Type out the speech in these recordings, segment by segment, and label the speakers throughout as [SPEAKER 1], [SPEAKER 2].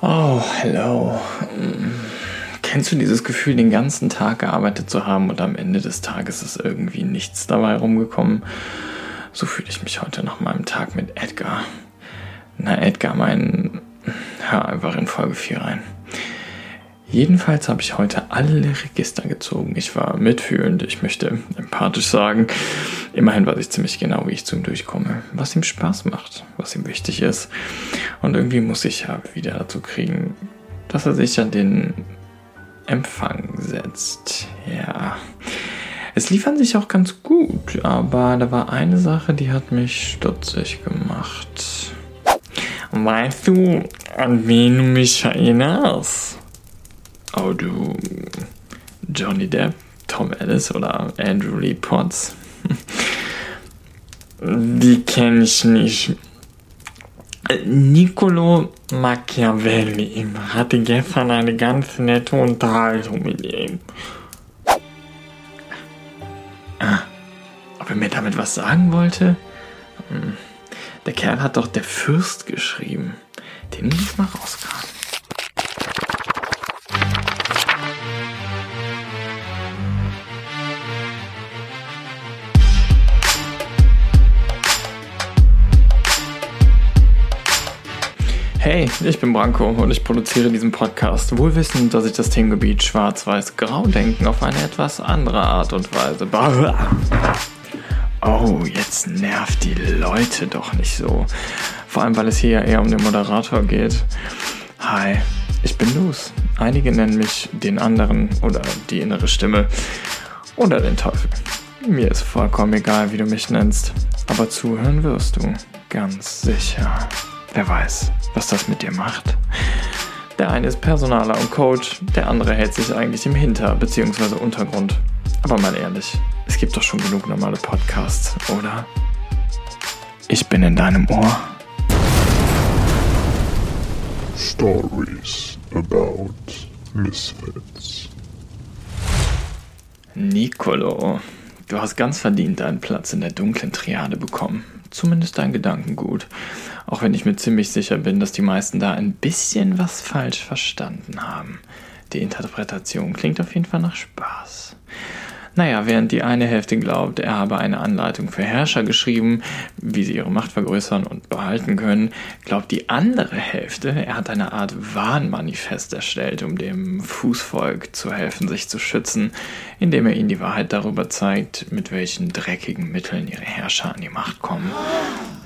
[SPEAKER 1] Oh, hello. Kennst du dieses Gefühl, den ganzen Tag gearbeitet zu haben und am Ende des Tages ist irgendwie nichts dabei rumgekommen? So fühle ich mich heute nach meinem Tag mit Edgar. Na, Edgar, mein. Hör einfach in Folge 4 rein. Jedenfalls habe ich heute alle Register gezogen. Ich war mitfühlend, ich möchte empathisch sagen. Immerhin weiß ich ziemlich genau, wie ich zu ihm durchkomme, was ihm Spaß macht, was ihm wichtig ist. Und irgendwie muss ich ja wieder dazu kriegen, dass er sich an den Empfang setzt. Ja. Es lief an sich auch ganz gut, aber da war eine Sache, die hat mich stutzig gemacht. Weißt du, an wen du mich erinnerst? Oh, du Johnny Depp, Tom Ellis oder Andrew Lee Potts? Die kenne ich nicht. Niccolo Machiavelli hatte gestern eine ganz nette Unterhaltung mit ihm. Ah, ob er mir damit was sagen wollte? Hm, der Kerl hat doch der Fürst geschrieben. Den muss ich mal rausgraben. Ich bin Branko und ich produziere diesen Podcast, wohlwissend, dass ich das Themengebiet Schwarz-Weiß-Grau-Denken auf eine etwas andere Art und Weise. Oh, jetzt nervt die Leute doch nicht so. Vor allem, weil es hier ja eher um den Moderator geht. Hi, ich bin Luz. Einige nennen mich den anderen oder die innere Stimme oder den Teufel. Mir ist vollkommen egal, wie du mich nennst, aber zuhören wirst du, ganz sicher. Wer weiß, was das mit dir macht. Der eine ist Personaler und Coach, der andere hält sich eigentlich im Hinter- bzw. Untergrund. Aber mal ehrlich, es gibt doch schon genug normale Podcasts, oder? Ich bin in deinem Ohr.
[SPEAKER 2] Stories about Misfits.
[SPEAKER 1] Nicolo, du hast ganz verdient deinen Platz in der dunklen Triade bekommen. Zumindest dein Gedankengut. Auch wenn ich mir ziemlich sicher bin, dass die meisten da ein bisschen was falsch verstanden haben. Die Interpretation klingt auf jeden Fall nach Spaß. Naja, während die eine Hälfte glaubt, er habe eine Anleitung für Herrscher geschrieben, wie sie ihre Macht vergrößern und behalten können, glaubt die andere Hälfte, er hat eine Art Warnmanifest erstellt, um dem Fußvolk zu helfen, sich zu schützen, indem er ihnen die Wahrheit darüber zeigt, mit welchen dreckigen Mitteln ihre Herrscher an die Macht kommen.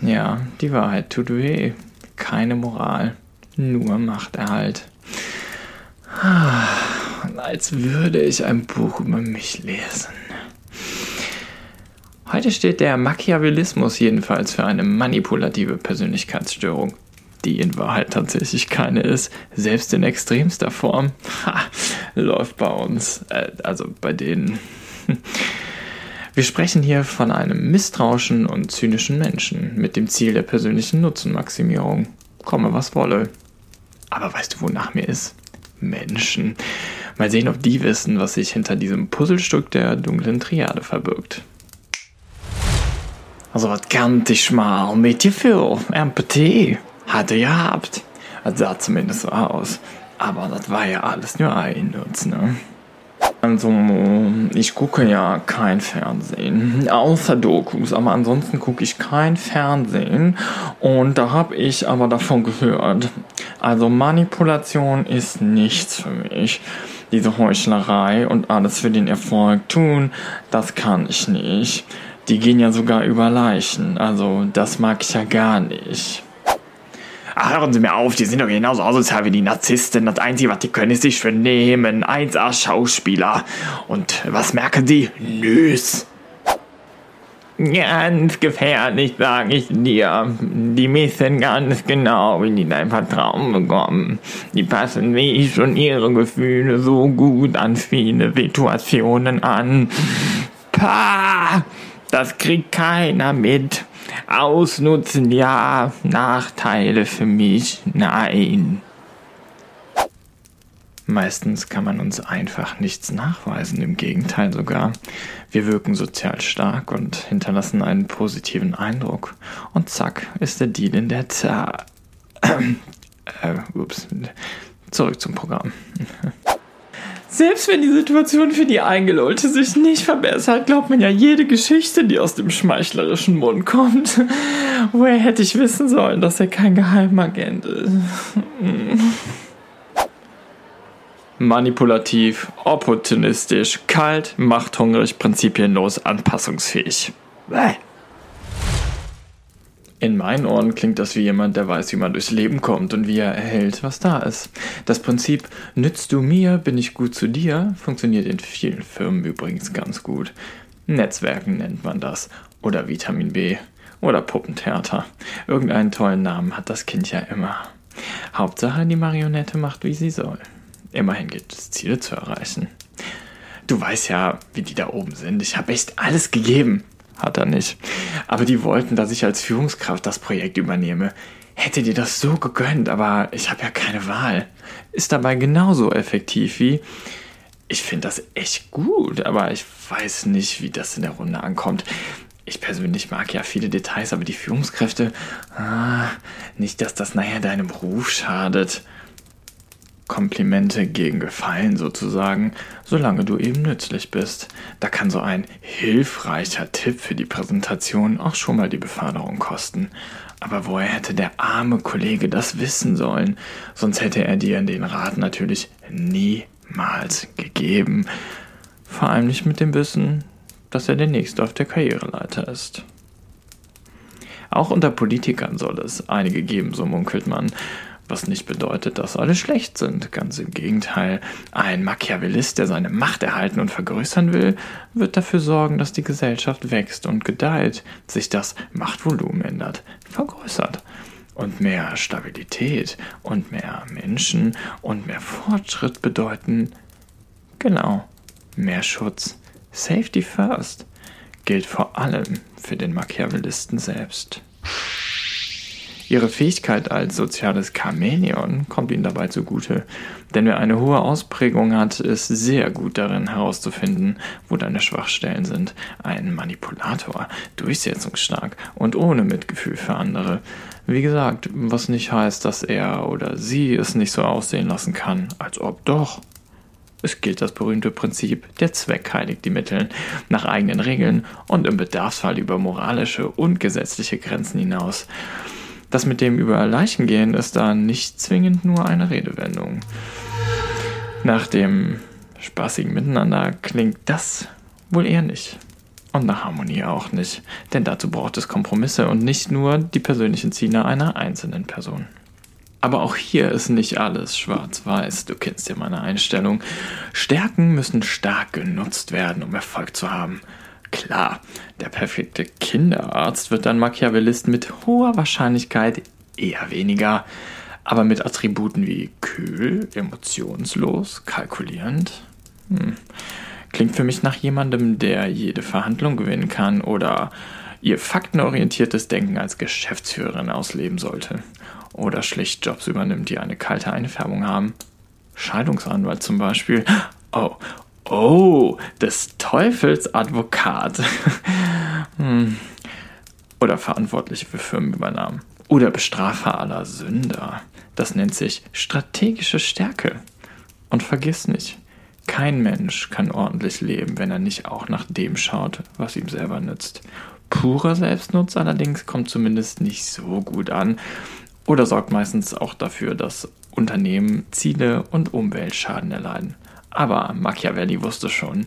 [SPEAKER 1] Ja, die Wahrheit tut weh. Keine Moral, nur Machterhalt. Ah als würde ich ein Buch über mich lesen. Heute steht der Machiavellismus jedenfalls für eine manipulative Persönlichkeitsstörung, die in Wahrheit tatsächlich keine ist, selbst in extremster Form. Ha, läuft bei uns, äh, also bei denen. Wir sprechen hier von einem misstrauischen und zynischen Menschen mit dem Ziel der persönlichen Nutzenmaximierung. Komme was wolle. Aber weißt du, wonach mir ist? Menschen. Mal sehen, ob die wissen, was sich hinter diesem Puzzlestück der dunklen Triade verbirgt. Also was kann ich mal mit dir für Empathie hatte gehabt. Das sah zumindest so aus. Aber das war ja alles nur Einnutz, ne? Also, ich gucke ja kein Fernsehen, außer Dokus, aber ansonsten gucke ich kein Fernsehen und da habe ich aber davon gehört. Also Manipulation ist nichts für mich. Diese Heuchlerei und alles für den Erfolg tun, das kann ich nicht. Die gehen ja sogar über Leichen, also das mag ich ja gar nicht. Ach, hören Sie mir auf, die sind doch genauso asozial wie die Narzissten. Das Einzige, was die können, ist sich vernehmen. 1A Schauspieler. Und was merken Sie? Nüs. Ganz gefährlich, sage ich dir. Die wissen ganz genau, wie die dein Vertrauen bekommen. Die passen wie schon ihre Gefühle so gut an viele Situationen an. Pah! Das kriegt keiner mit. Ausnutzen ja, Nachteile für mich nein. Meistens kann man uns einfach nichts nachweisen, im Gegenteil sogar. Wir wirken sozial stark und hinterlassen einen positiven Eindruck. Und zack, ist der Deal in der Tat. Äh, ups. Zurück zum Programm. Selbst wenn die Situation für die Eingelullte sich nicht verbessert, glaubt man ja jede Geschichte, die aus dem schmeichlerischen Mund kommt. Woher hätte ich wissen sollen, dass er kein Geheimagent ist? Manipulativ, opportunistisch, kalt, machthungrig, prinzipienlos, anpassungsfähig. Bäh. In meinen Ohren klingt das wie jemand, der weiß, wie man durchs Leben kommt und wie er erhält, was da ist. Das Prinzip nützt du mir, bin ich gut zu dir funktioniert in vielen Firmen übrigens ganz gut. Netzwerken nennt man das. Oder Vitamin B. Oder Puppentheater. Irgendeinen tollen Namen hat das Kind ja immer. Hauptsache, die Marionette macht, wie sie soll. Immerhin gibt es Ziele zu erreichen. Du weißt ja, wie die da oben sind. Ich habe echt alles gegeben. Hat er nicht. Aber die wollten, dass ich als Führungskraft das Projekt übernehme. Hätte dir das so gegönnt, aber ich habe ja keine Wahl. Ist dabei genauso effektiv wie. Ich finde das echt gut, aber ich weiß nicht, wie das in der Runde ankommt. Ich persönlich mag ja viele Details, aber die Führungskräfte. Ah, nicht, dass das nachher deinem Ruf schadet. Komplimente gegen Gefallen sozusagen, solange du eben nützlich bist. Da kann so ein hilfreicher Tipp für die Präsentation auch schon mal die Beförderung kosten. Aber woher hätte der arme Kollege das wissen sollen? Sonst hätte er dir den Rat natürlich niemals gegeben. Vor allem nicht mit dem Wissen, dass er der Nächste auf der Karriereleiter ist. Auch unter Politikern soll es einige geben, so munkelt man was nicht bedeutet, dass alle schlecht sind. Ganz im Gegenteil, ein Machiavellist, der seine Macht erhalten und vergrößern will, wird dafür sorgen, dass die Gesellschaft wächst und gedeiht, sich das Machtvolumen ändert, vergrößert. Und mehr Stabilität und mehr Menschen und mehr Fortschritt bedeuten, genau, mehr Schutz. Safety first gilt vor allem für den Machiavellisten selbst. Ihre Fähigkeit als soziales Chamäleon kommt ihnen dabei zugute, denn wer eine hohe Ausprägung hat, ist sehr gut darin herauszufinden, wo deine Schwachstellen sind. Ein Manipulator, durchsetzungsstark und ohne Mitgefühl für andere. Wie gesagt, was nicht heißt, dass er oder sie es nicht so aussehen lassen kann, als ob doch. Es gilt das berühmte Prinzip, der Zweck heiligt die Mittel, nach eigenen Regeln und im Bedarfsfall über moralische und gesetzliche Grenzen hinaus. Das mit dem über Leichen gehen ist da nicht zwingend nur eine Redewendung. Nach dem spaßigen Miteinander klingt das wohl eher nicht. Und nach Harmonie auch nicht, denn dazu braucht es Kompromisse und nicht nur die persönlichen Ziele einer einzelnen Person. Aber auch hier ist nicht alles schwarz-weiß, du kennst ja meine Einstellung. Stärken müssen stark genutzt werden, um Erfolg zu haben. Klar, der perfekte Kinderarzt wird ein Machiavellist mit hoher Wahrscheinlichkeit eher weniger, aber mit Attributen wie kühl, emotionslos, kalkulierend. Hm. Klingt für mich nach jemandem, der jede Verhandlung gewinnen kann oder ihr faktenorientiertes Denken als Geschäftsführerin ausleben sollte. Oder schlicht Jobs übernimmt, die eine kalte Einfärbung haben. Scheidungsanwalt zum Beispiel. Oh, Oh, des Teufels Advokat. hm. Oder Verantwortliche für Firmenübernahmen. Oder Bestrafer aller Sünder. Das nennt sich strategische Stärke. Und vergiss nicht, kein Mensch kann ordentlich leben, wenn er nicht auch nach dem schaut, was ihm selber nützt. Purer Selbstnutz allerdings kommt zumindest nicht so gut an oder sorgt meistens auch dafür, dass Unternehmen Ziele und Umweltschaden erleiden. Aber Machiavelli wusste schon,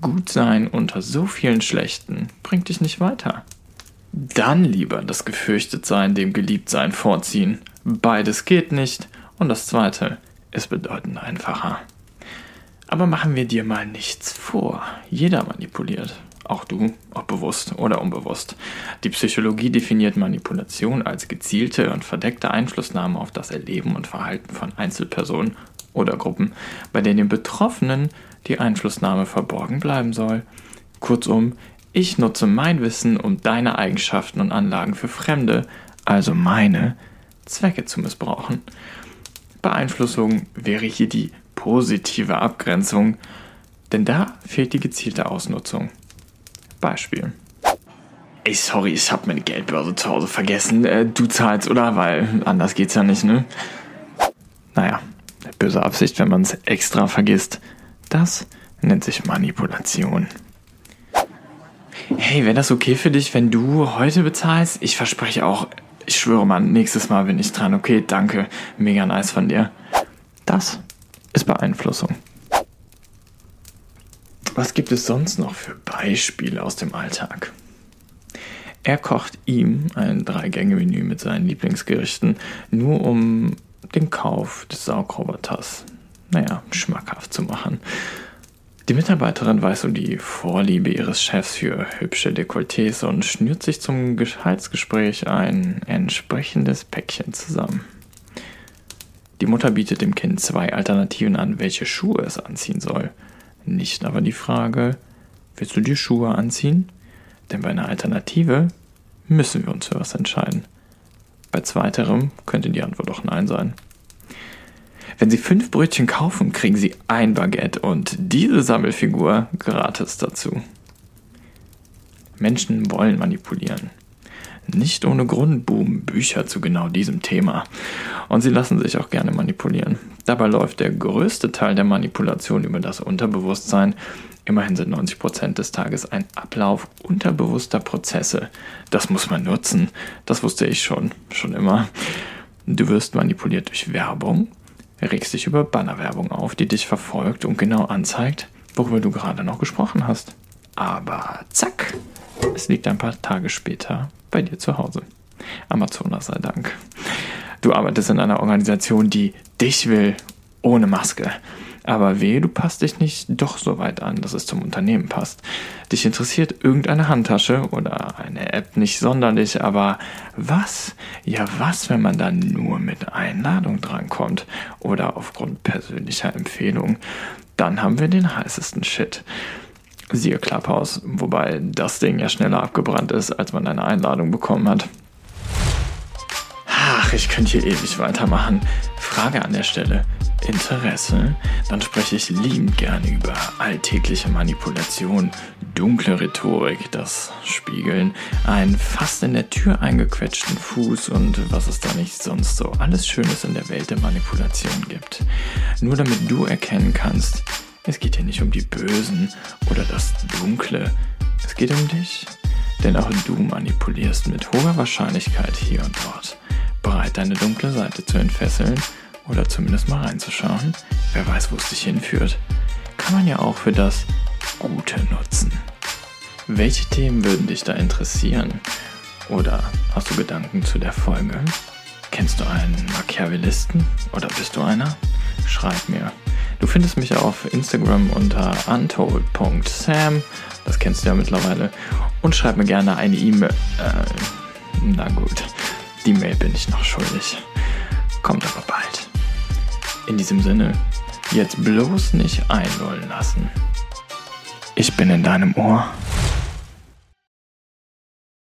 [SPEAKER 1] gut sein unter so vielen Schlechten bringt dich nicht weiter. Dann lieber das Gefürchtetsein dem Geliebtsein vorziehen. Beides geht nicht und das zweite ist bedeutend einfacher. Aber machen wir dir mal nichts vor. Jeder manipuliert. Auch du, ob bewusst oder unbewusst. Die Psychologie definiert Manipulation als gezielte und verdeckte Einflussnahme auf das Erleben und Verhalten von Einzelpersonen oder Gruppen, bei denen den Betroffenen die Einflussnahme verborgen bleiben soll. Kurzum, ich nutze mein Wissen, um deine Eigenschaften und Anlagen für Fremde, also meine, Zwecke zu missbrauchen. Beeinflussung wäre hier die positive Abgrenzung, denn da fehlt die gezielte Ausnutzung. Beispiel. Ey, sorry, ich habe meine Geldbörse zu Hause vergessen. Äh, du zahlst, oder? Weil anders geht's ja nicht, ne? Böse Absicht, wenn man es extra vergisst. Das nennt sich Manipulation. Hey, wäre das okay für dich, wenn du heute bezahlst? Ich verspreche auch, ich schwöre mal, nächstes Mal bin ich dran. Okay, danke. Mega nice von dir. Das ist Beeinflussung. Was gibt es sonst noch für Beispiele aus dem Alltag? Er kocht ihm ein Drei-Gänge-Menü mit seinen Lieblingsgerichten, nur um den Kauf des Saugroboters, naja, schmackhaft zu machen. Die Mitarbeiterin weiß um die Vorliebe ihres Chefs für hübsche Dekolletés und schnürt sich zum Gehaltsgespräch ein entsprechendes Päckchen zusammen. Die Mutter bietet dem Kind zwei Alternativen an, welche Schuhe es anziehen soll. Nicht aber die Frage, willst du dir Schuhe anziehen? Denn bei einer Alternative müssen wir uns für was entscheiden. Bei zweiterem könnte die Antwort auch Nein sein. Wenn Sie fünf Brötchen kaufen, kriegen Sie ein Baguette und diese Sammelfigur gratis dazu. Menschen wollen manipulieren. Nicht ohne Grund boomen Bücher zu genau diesem Thema. Und sie lassen sich auch gerne manipulieren. Dabei läuft der größte Teil der Manipulation über das Unterbewusstsein. Immerhin sind 90% des Tages ein Ablauf unterbewusster Prozesse. Das muss man nutzen. Das wusste ich schon, schon immer. Du wirst manipuliert durch Werbung, regst dich über Bannerwerbung auf, die dich verfolgt und genau anzeigt, worüber du gerade noch gesprochen hast. Aber zack, es liegt ein paar Tage später bei dir zu Hause. Amazonas sei Dank. Du arbeitest in einer Organisation, die dich will, ohne Maske. Aber weh, du passt dich nicht doch so weit an, dass es zum Unternehmen passt. Dich interessiert irgendeine Handtasche oder eine App nicht sonderlich, aber was? Ja, was, wenn man dann nur mit Einladung drankommt oder aufgrund persönlicher Empfehlung? Dann haben wir den heißesten Shit. Siehe Clubhouse, wobei das Ding ja schneller abgebrannt ist, als man eine Einladung bekommen hat. Ach, ich könnte hier ewig weitermachen. Frage an der Stelle. Interesse? Dann spreche ich liebend gerne über alltägliche Manipulation, dunkle Rhetorik, das Spiegeln, einen fast in der Tür eingequetschten Fuß und was es da nicht sonst so alles Schönes in der Welt der Manipulation gibt. Nur damit du erkennen kannst, es geht hier nicht um die Bösen oder das Dunkle, es geht um dich. Denn auch du manipulierst mit hoher Wahrscheinlichkeit hier und dort. Bereit, deine dunkle Seite zu entfesseln oder zumindest mal reinzuschauen. Wer weiß, wo es dich hinführt. Kann man ja auch für das Gute nutzen. Welche Themen würden dich da interessieren? Oder hast du Gedanken zu der Folge? Kennst du einen Machiavellisten oder bist du einer? Schreib mir. Du findest mich auf Instagram unter untold.sam. Das kennst du ja mittlerweile. Und schreib mir gerne eine E-Mail. Äh, na gut, die Mail bin ich noch schuldig. Kommt aber bald. In diesem Sinne, jetzt bloß nicht einlullen lassen. Ich bin in deinem Ohr.